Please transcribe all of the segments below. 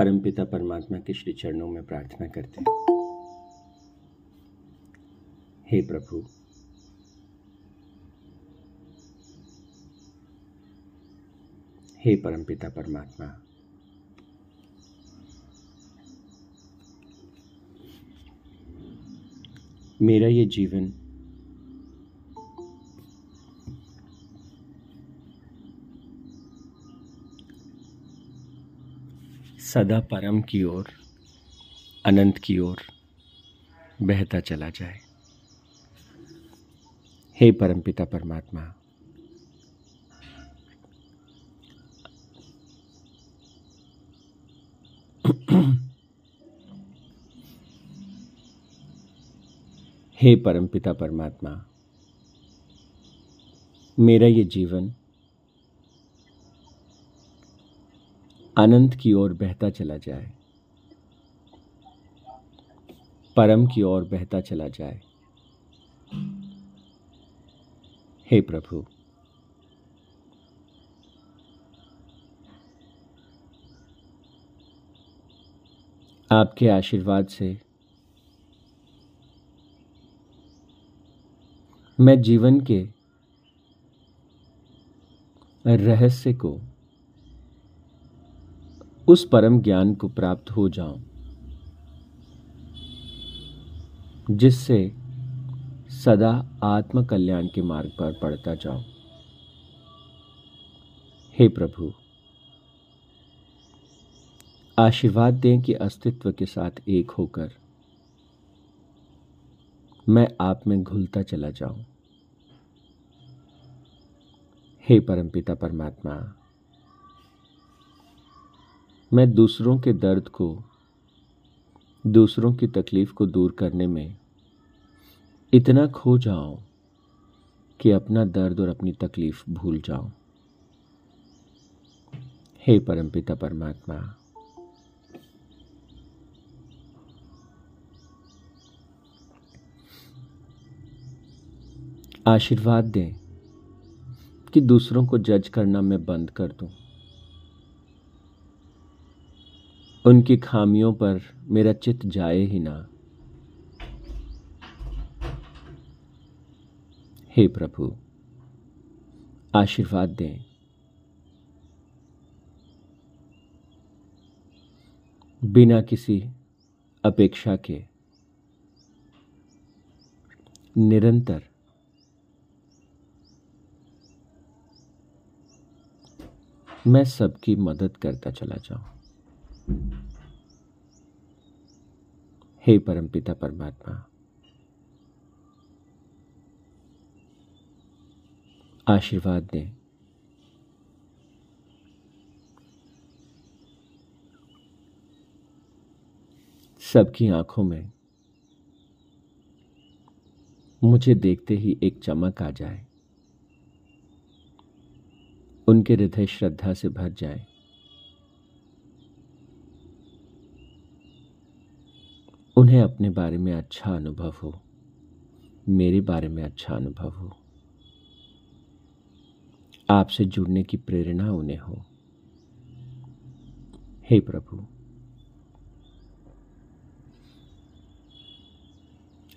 परमपिता परमात्मा के श्री चरणों में प्रार्थना करते हैं। हे प्रभु, हे परमपिता परमात्मा, मेरा ये जीवन सदा परम की ओर, अनंत की ओर बहता चला जाए। हे परमपिता परमात्मा, हे परमपिता परमात्मा, मेरा ये जीवन अनंत की ओर बहता चला जाए। परम की ओर बहता चला जाए। हे प्रभु। आपके आशीर्वाद से मैं जीवन के रहस्य को उस परम ज्ञान को प्राप्त हो जाऊँ, जिससे सदा आत्म कल्याण के मार्ग पर पड़ता जाऊँ। हे प्रभु, आशीर्वाद दें कि अस्तित्व के साथ एक होकर मैं आप में घुलता चला जाऊँ। हे परमपिता परमात्मा मैं दूसरों के दर्द को, दूसरों की तकलीफ़ को दूर करने में इतना खो जाऊँ कि अपना दर्द और अपनी तकलीफ़ भूल जाऊँ। हे परमपिता परमात्मा, आशीर्वाद दें कि दूसरों को जज करना मैं बंद कर दूँ। उनकी खामियों पर मेरा चित जाए ही ना। हे प्रभु, आशीर्वाद दें। बिना किसी अपेक्षा के निरंतर मैं सबकी मदद करता चला जाऊँ। हे परमपिता परमात्मा, आशीर्वाद दें। सबकी आँखों में मुझे देखते ही एक चमक आ जाए, उनके हृदय श्रद्धा से भर जाए। उन्हें अपने बारे में अच्छा अनुभव हो मेरे बारे में अच्छा अनुभव हो। आपसे जुड़ने की प्रेरणा उन्हें हो। हे प्रभु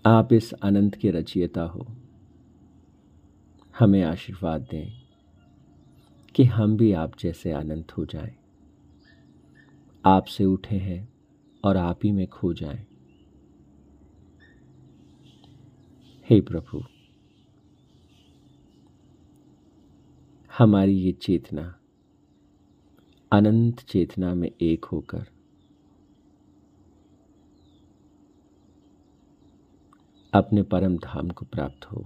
आप इस अनंत के रचयिता हो। हमें आशीर्वाद दें कि हम भी आप जैसे अनंत हो जाएँ, आपसे उठे हैं और आप ही में खो जाएँ। हे प्रभु, हमारी ये चेतना, अनंत चेतना में एक होकर, अपने परम धाम को प्राप्त हो,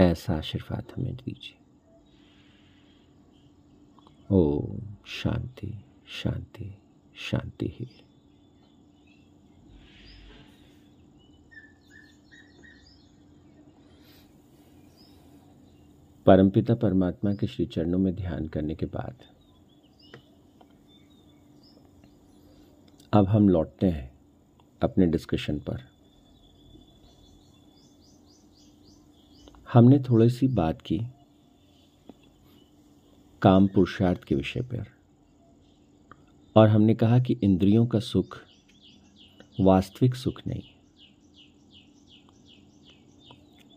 ऐसा आशीर्वाद हमें दीजिए। ओम शांति शांति शांति ही। परमपिता परमात्मा के श्री चरणों में ध्यान करने के बाद, अब हम लौटते हैं अपने डिस्कशन पर। हमने थोड़ी सी बात की काम पुरुषार्थ के विषय पर, और हमने कहा कि इंद्रियों का सुख वास्तविक सुख नहीं।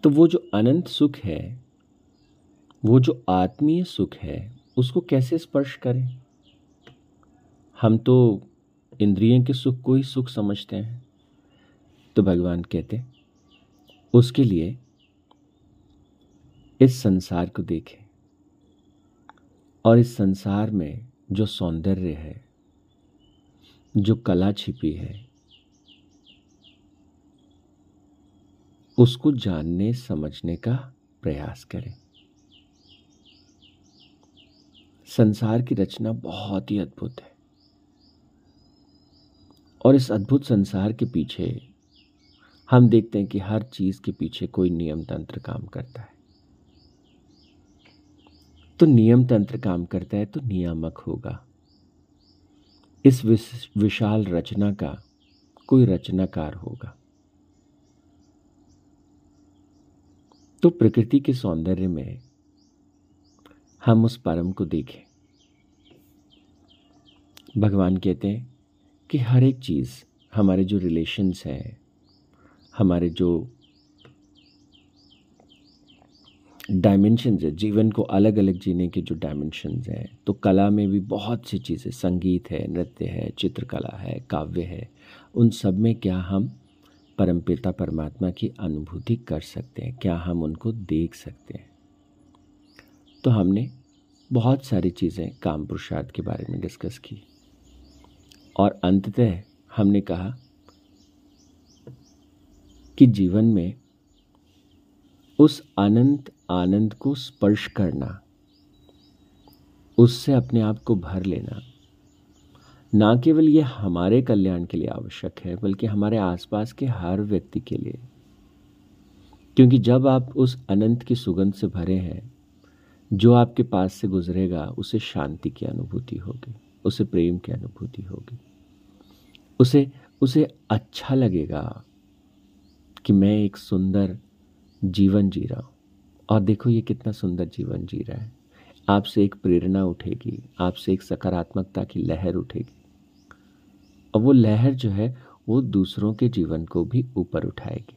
तो वो जो अनंत सुख है वो जो आत्मीय सुख है, उसको कैसे स्पर्श करें? हम तो इंद्रियों के सुख को ही सुख समझते हैं। तो भगवान कहते उसके लिए इस संसार को देखें। और इस संसार में जो सौंदर्य है, जो कला छिपी है, उसको जानने, समझने का प्रयास करें। संसार की रचना बहुत ही अद्भुत है। और इस अद्भुत संसार के पीछे हम देखते हैं कि हर चीज़ के पीछे कोई नियम तंत्र काम करता है। तो नियम तंत्र काम करता है तो नियामक होगा। इस विशाल रचना का कोई रचनाकार होगा। तो प्रकृति के सौंदर्य में हम उस परम को देखें। भगवान कहते हैं कि हर एक चीज़ हमारे जो रिलेशंस हैं, हमारे जो डायमेंशंस है, जीवन को अलग अलग जीने के जो डायमेंशंस हैं तो कला में भी बहुत सी चीज़ें, संगीत है, नृत्य है, चित्रकला है, काव्य है, उन सब में क्या हम परमपिता परमात्मा की अनुभूति कर सकते हैं, क्या हम उनको देख सकते हैं? तो हमने बहुत सारी चीज़ें काम पुरुषार्थ के बारे में डिस्कस की। और अंततः हमने कहा कि जीवन में उस अनंत आनंद को स्पर्श करना, उससे अपने आप को भर लेना, ना केवल ये हमारे कल्याण के लिए आवश्यक है, बल्कि हमारे आसपास के हर व्यक्ति के लिए। क्योंकि जब आप उस अनंत की सुगंध से भरे हैं जो आपके पास से गुजरेगा, उसे शांति की अनुभूति होगी, उसे प्रेम की अनुभूति होगी। उसे उसे अच्छा लगेगा कि मैं एक सुंदर जीवन जी रहा हूँ। और देखो ये कितना सुंदर जीवन जी रहा है। आपसे एक प्रेरणा उठेगी, आपसे एक सकारात्मकता की लहर उठेगी। और वो लहर जो है, वो दूसरों के जीवन को भी ऊपर उठाएगी।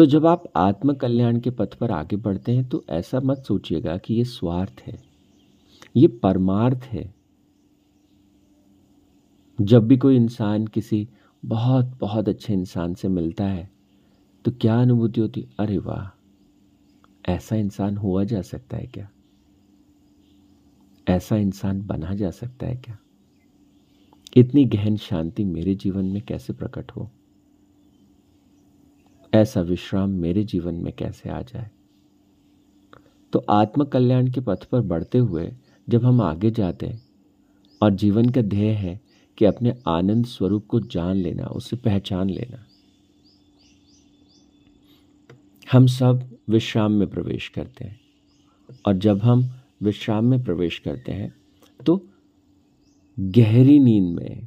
तो जब आप आत्म कल्याण के पथ पर आगे बढ़ते हैं तो ऐसा मत सोचिएगा कि ये स्वार्थ है। ये परमार्थ है। जब भी कोई इंसान किसी बहुत बहुत अच्छे इंसान से मिलता है तो क्या अनुभूति होती? अरे वाह! ऐसा इंसान हुआ जा सकता है क्या? ऐसा इंसान बना जा सकता है क्या? इतनी गहन शांति मेरे जीवन में कैसे प्रकट हो? ऐसा विश्राम मेरे जीवन में कैसे आ जाए? तो आत्म कल्याण के पथ पर बढ़ते हुए जब हम आगे जाते हैं और जीवन का ध्येय है कि अपने आनंद स्वरूप को जान लेना, उसे पहचान लेना, हम सब विश्राम में प्रवेश करते हैं। और जब हम विश्राम में प्रवेश करते हैं तो गहरी नींद में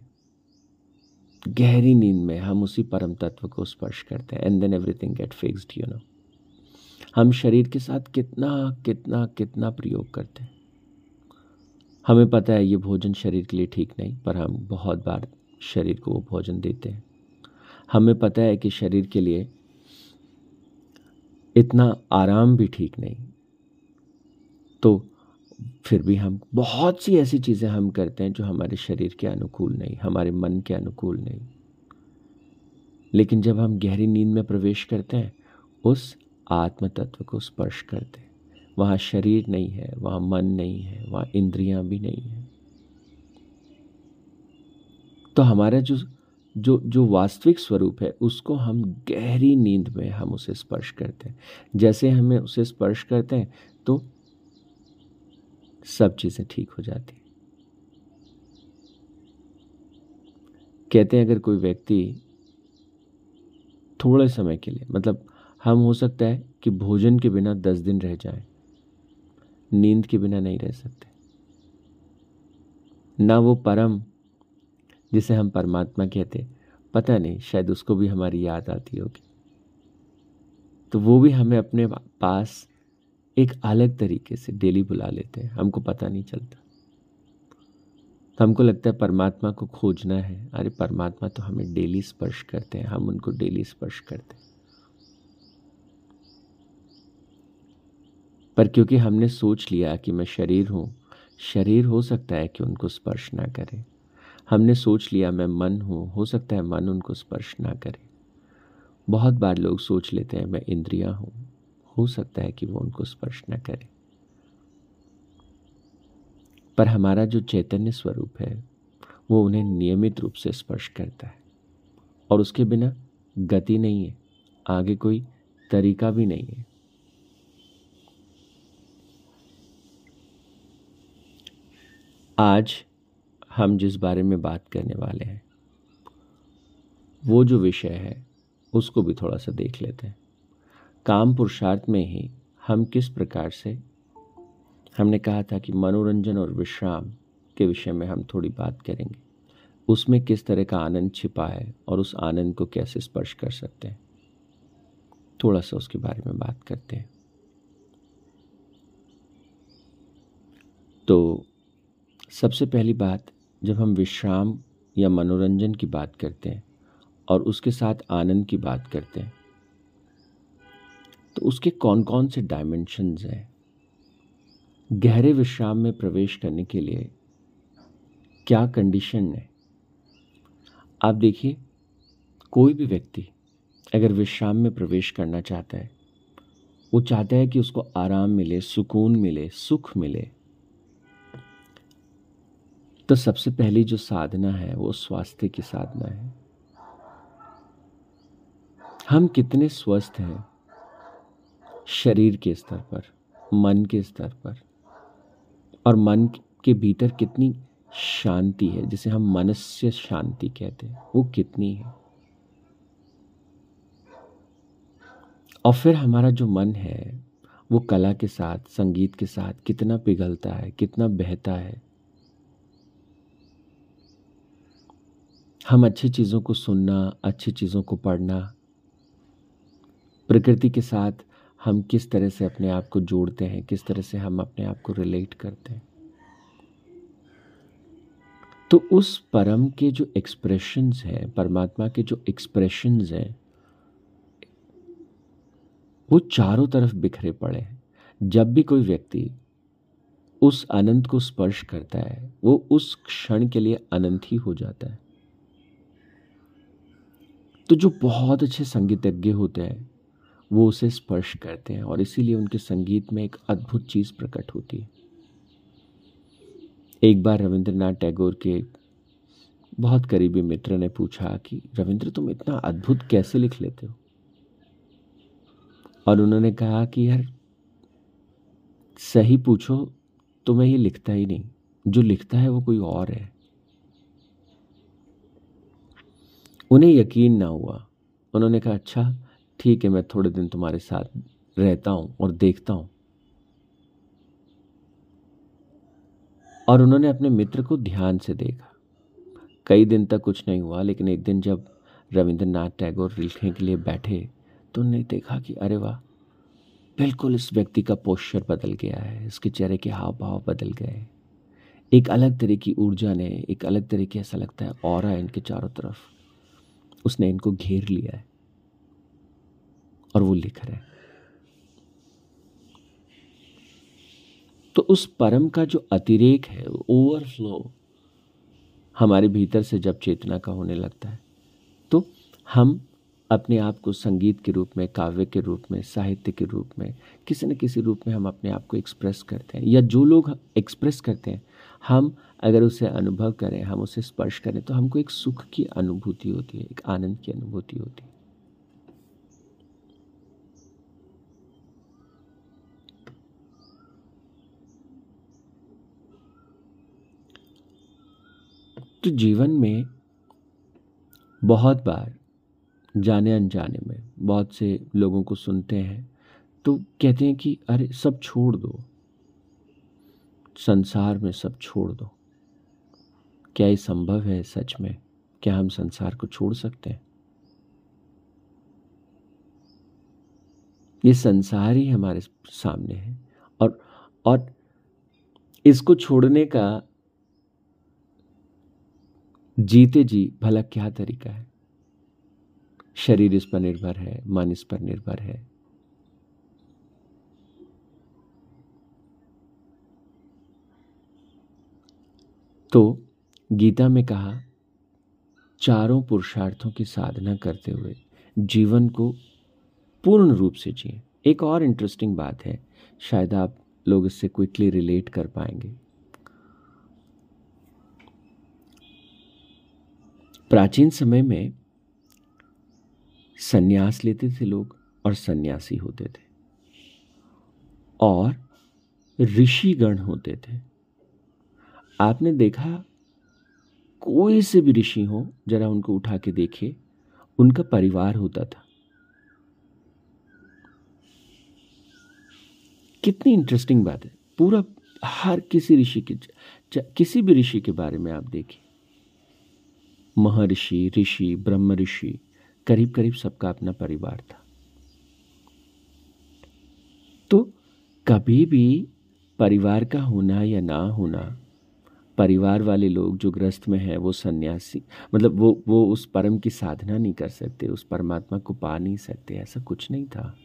गहरी नींद में हम उसी परम तत्व को स्पर्श करते हैं and then everything get fixed you know हम शरीर के साथ कितना कितना कितना प्रयोग करते हैं। हमें पता है ये भोजन शरीर के लिए ठीक नहीं, पर हम बहुत बार शरीर को वो भोजन देते हैं। हमें पता है कि शरीर के लिए इतना आराम भी ठीक नहीं। तो फिर भी हम, बहुत सी ऐसी चीज़ें हम करते हैं जो हमारे शरीर के अनुकूल नहीं, हमारे मन के अनुकूल नहीं। लेकिन जब हम गहरी नींद में प्रवेश करते हैं, उस आत्म तत्व को स्पर्श करते हैं। वहाँ शरीर नहीं है, वहाँ मन नहीं है, वहाँ इंद्रियाँ भी नहीं है। तो हमारा जो जो जो वास्तविक स्वरूप है, उसको हम गहरी नींद में हम उसे स्पर्श करते हैं। जैसे हमें उसे स्पर्श करते हैं तो सब चीज़ें ठीक हो जाती कहते हैं अगर कोई व्यक्ति थोड़े समय के लिए मतलब हम हो सकता है कि भोजन के बिना दस दिन रह जाए, नींद के बिना नहीं रह सकते। ना वो परम, जिसे हम परमात्मा कहते पता नहीं, शायद उसको भी हमारी याद आती होगी। तो वो भी हमें अपने पास एक अलग तरीके से डेली बुला लेते हैं। हमको पता नहीं चलता। तो हमको लगता है परमात्मा को खोजना है। अरे, परमात्मा तो हमें डेली स्पर्श करते हैं। हम उनको डेली स्पर्श करते हैं। पर क्योंकि हमने सोच लिया कि मैं शरीर हूँ, शरीर हो सकता है कि उनको स्पर्श ना करे। हमने सोच लिया मैं मन हूँ, हो सकता है मन उनको स्पर्श ना करे। बहुत बार लोग सोच लेते हैं, मैं इंद्रियाँ हूँ। हो सकता है कि वो उनको स्पर्श ना करे। पर हमारा जो चैतन्य स्वरूप है, वो उन्हें नियमित रूप से स्पर्श करता है। और उसके बिना गति नहीं है, आगे कोई तरीका भी नहीं है। आज हम जिस बारे में बात करने वाले हैं, वो जो विषय है, उसको भी थोड़ा सा देख लेते हैं। काम पुरुषार्थ में ही हम किस प्रकार से? हमने कहा था कि मनोरंजन और विश्राम के विषय में हम थोड़ी बात करेंगे। उसमें किस तरह का आनंद छिपा है और उस आनंद को कैसे स्पर्श कर सकते हैं? थोड़ा सा उसके बारे में बात करते हैं। तो सबसे पहली बात, जब हम विश्राम या मनोरंजन की बात करते हैं और उसके साथ आनंद की बात करते हैं तो उसके कौन कौन से डायमेंशंस हैं? गहरे विश्राम में प्रवेश करने के लिए क्या कंडीशन है? आप देखिए, कोई भी व्यक्ति अगर विश्राम में प्रवेश करना चाहता है, वो चाहता है कि उसको आराम मिले, सुकून मिले, सुख मिले। तो सबसे पहली जो साधना है, वो स्वास्थ्य की साधना है। हम कितने स्वस्थ हैं शरीर के स्तर पर, मन के स्तर पर। और मन के भीतर कितनी शांति है, जिसे हम मनस्य शांति कहते हैं, वो कितनी है। और फिर हमारा जो मन है, वो कला के साथ, संगीत के साथ कितना पिघलता है, कितना बहता है। हम अच्छी चीज़ों को सुनना, अच्छी चीज़ों को पढ़ना, प्रकृति के साथ हम किस तरह से अपने आप को जोड़ते हैं, किस तरह से हम अपने आप को रिलेट करते हैं। तो उस परम के जो एक्सप्रेशंस हैं, परमात्मा के जो एक्सप्रेशंस हैं, वो चारों तरफ़ बिखरे पड़े हैं। जब भी कोई व्यक्ति उस अनंत को स्पर्श करता है, वो उस क्षण के लिए अनंत ही हो जाता है। तो जो बहुत अच्छे संगीतज्ञ होते हैं वो उसे स्पर्श करते हैं और इसीलिए उनके संगीत में एक अद्भुत चीज़ प्रकट होती है। एक बार रविंद्रनाथ टैगोर के बहुत करीबी मित्र ने पूछा कि, रविंद्र, तुम इतना अद्भुत कैसे लिख लेते हो? और उन्होंने कहा कि, यार, सही पूछो तो मैं ये लिखता ही नहीं। जो लिखता है वो कोई और है। उन्हें यकीन ना हुआ। उन्होंने कहा अच्छा ठीक है, मैं थोड़े दिन तुम्हारे साथ रहता हूँ और देखता हूँ। और उन्होंने अपने मित्र को ध्यान से देखा। कई दिन तक कुछ नहीं हुआ, लेकिन एक दिन जब रविंद्रनाथ टैगोर लिखने के लिए बैठे तो उन्होंने देखा कि अरे वाह, बिल्कुल इस व्यक्ति का पोस्चर बदल गया है, इसके चेहरे के हाव भाव बदल गए। एक अलग तरह की ऊर्जा ने, एक अलग तरह की ऐसा लगता है, और इनके चारों तरफ़। उसने इनको घेर लिया है। और वो लिख रहे तो उस परम का जो अतिरेक है ओवरफ्लो हमारे भीतर से जब चेतना का होने लगता है तो हम अपने आप को संगीत के रूप में, काव्य के रूप में, साहित्य के रूप में, किसी न किसी रूप में हम अपने आप को एक्सप्रेस करते हैं। या जो लोग एक्सप्रेस करते हैं, हम अगर उसे अनुभव करें, हम उसे स्पर्श करें तो हमको एक सुख की अनुभूति होती है, एक आनंद की अनुभूति होती है। तो जीवन में बहुत बार, जाने अनजाने में बहुत से लोगों को सुनते हैं तो कहते हैं कि, अरे, सब छोड़ दो। संसार में सब छोड़ दो। क्या ये संभव है सच में? क्या हम संसार को छोड़ सकते हैं? ये संसार ही हमारे सामने है और और इसको छोड़ने का जीते जी भला क्या तरीका है? शरीर इस पर निर्भर है, मन इस पर निर्भर है। तो गीता में कहा, चारों पुरुषार्थों की साधना करते हुए जीवन को पूर्ण रूप से जिए। एक और इंटरेस्टिंग बात है, शायद आप लोग इससे क्विकली रिलेट कर पाएँगे। प्राचीन समय में सन्यास लेते थे लोग और सन्यासी होते थे। और ऋषिगण होते थे। आपने देखा, कोई से भी ऋषि हो, जरा उनको उठा के देखिए, उनका परिवार होता था। कितनी इंटरेस्टिंग बात है। पूरा हर किसी ऋषि के किसी भी ऋषि के बारे में आप देखिए। महर्षि, ऋषि ब्रह्म ऋषि करीब करीब सबका अपना परिवार था। तो कभी भी परिवार का होना या ना होना, परिवार वाले लोग जो ग्रस्त में हैं, वो सन्यासी मतलब वो वो उस परम की साधना नहीं कर सकते, उस परमात्मा को पा नहीं सकते, ऐसा कुछ नहीं था।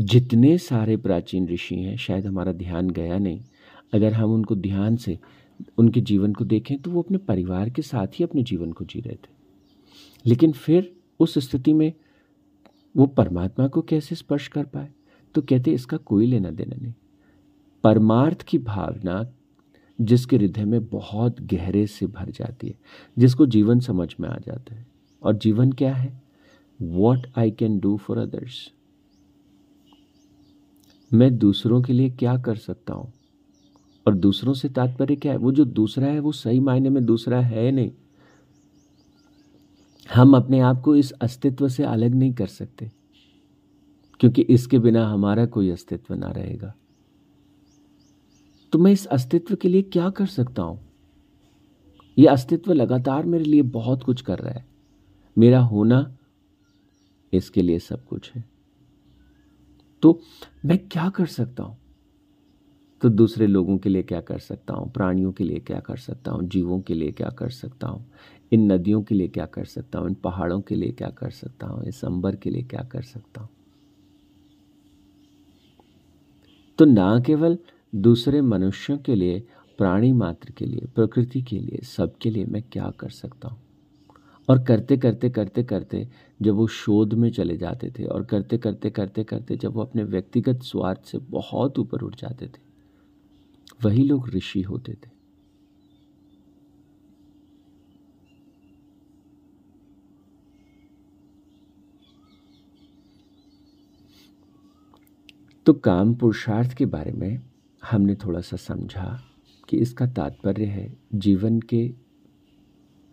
जितने सारे प्राचीन ऋषि हैं, शायद हमारा ध्यान गया नहीं अगर हम उनको ध्यान से, उनके जीवन को देखें तो वो अपने परिवार के साथ ही अपने जीवन को जी रहे थे। लेकिन फिर उस स्थिति में वो परमात्मा को कैसे स्पर्श कर पाए? तो कहते इसका कोई लेना देना नहीं। परमार्थ की भावना जिसके हृदय में बहुत गहरे से भर जाती है, जिसको जीवन समझ में आ जाता है। और जीवन क्या है? What I can do for others मैं दूसरों के लिए क्या कर सकता हूँ? और दूसरों से तात्पर्य क्या है? वो जो दूसरा है, वो सही मायने में दूसरा है नहीं। हम अपने आप को इस अस्तित्व से अलग नहीं कर सकते, क्योंकि इसके बिना हमारा कोई अस्तित्व ना रहेगा। तो मैं इस अस्तित्व के लिए क्या कर सकता हूँ? यह अस्तित्व लगातार मेरे लिए बहुत कुछ कर रहा है। मेरा होना इसके लिए सब कुछ है। तो मैं क्या कर सकता हूँ? तो दूसरे लोगों के लिए क्या कर सकता हूँ? प्राणियों के लिए क्या कर सकता हूँ? जीवों के लिए क्या कर सकता हूँ? इन नदियों के लिए क्या कर सकता हूँ? इन पहाड़ों के लिए क्या कर सकता हूँ? इस अंबर के लिए क्या कर सकता हूँ? तो ना केवल दूसरे मनुष्यों के लिए, प्राणी मात्र के लिए, प्रकृति के लिए, सबके लिए मैं क्या कर सकता हूँ? और करते करते करते करते जब वो शोध में चले जाते थे और करते करते करते करते जब वो अपने व्यक्तिगत स्वार्थ से बहुत ऊपर उठ जाते थे वही लोग ऋषि होते थे। तो काम पुरुषार्थ के बारे में हमने थोड़ा सा समझा कि इसका तात्पर्य है जीवन के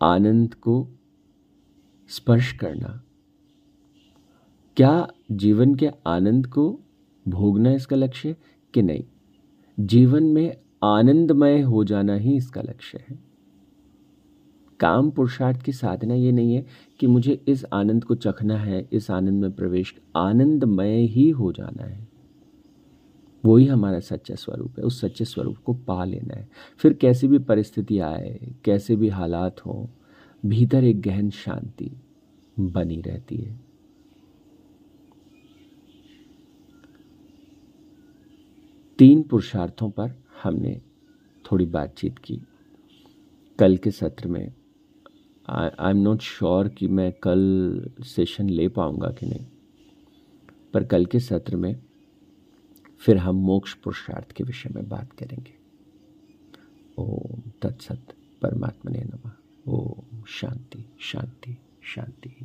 आनंद को स्पर्श करना। क्या जीवन के आनंद को भोगना इसका लक्ष्य कि नहीं? जीवन में आनंदमय हो जाना ही इसका लक्ष्य है। काम पुरुषार्थ की साधना ये नहीं है कि मुझे इस आनंद को चखना है, इस आनंद में प्रवेश, आनंदमय ही हो जाना है। वही हमारा सच्चा स्वरूप है, उस सच्चे स्वरूप को पा लेना है। फिर कैसी भी परिस्थिति आए, कैसे भी हालात हो, भीतर एक गहन शांति बनी रहती है। तीन पुरुषार्थों पर हमने थोड़ी बातचीत की। कल के सत्र में आई एम नॉट श्योर कि मैं कल सेशन ले पाऊँगा कि नहीं। पर कल के सत्र में फिर हम मोक्ष पुरुषार्थ के विषय में बात करेंगे। ओम तत्सत परमात्मा ने नमा। ओम शांति शांति शांति।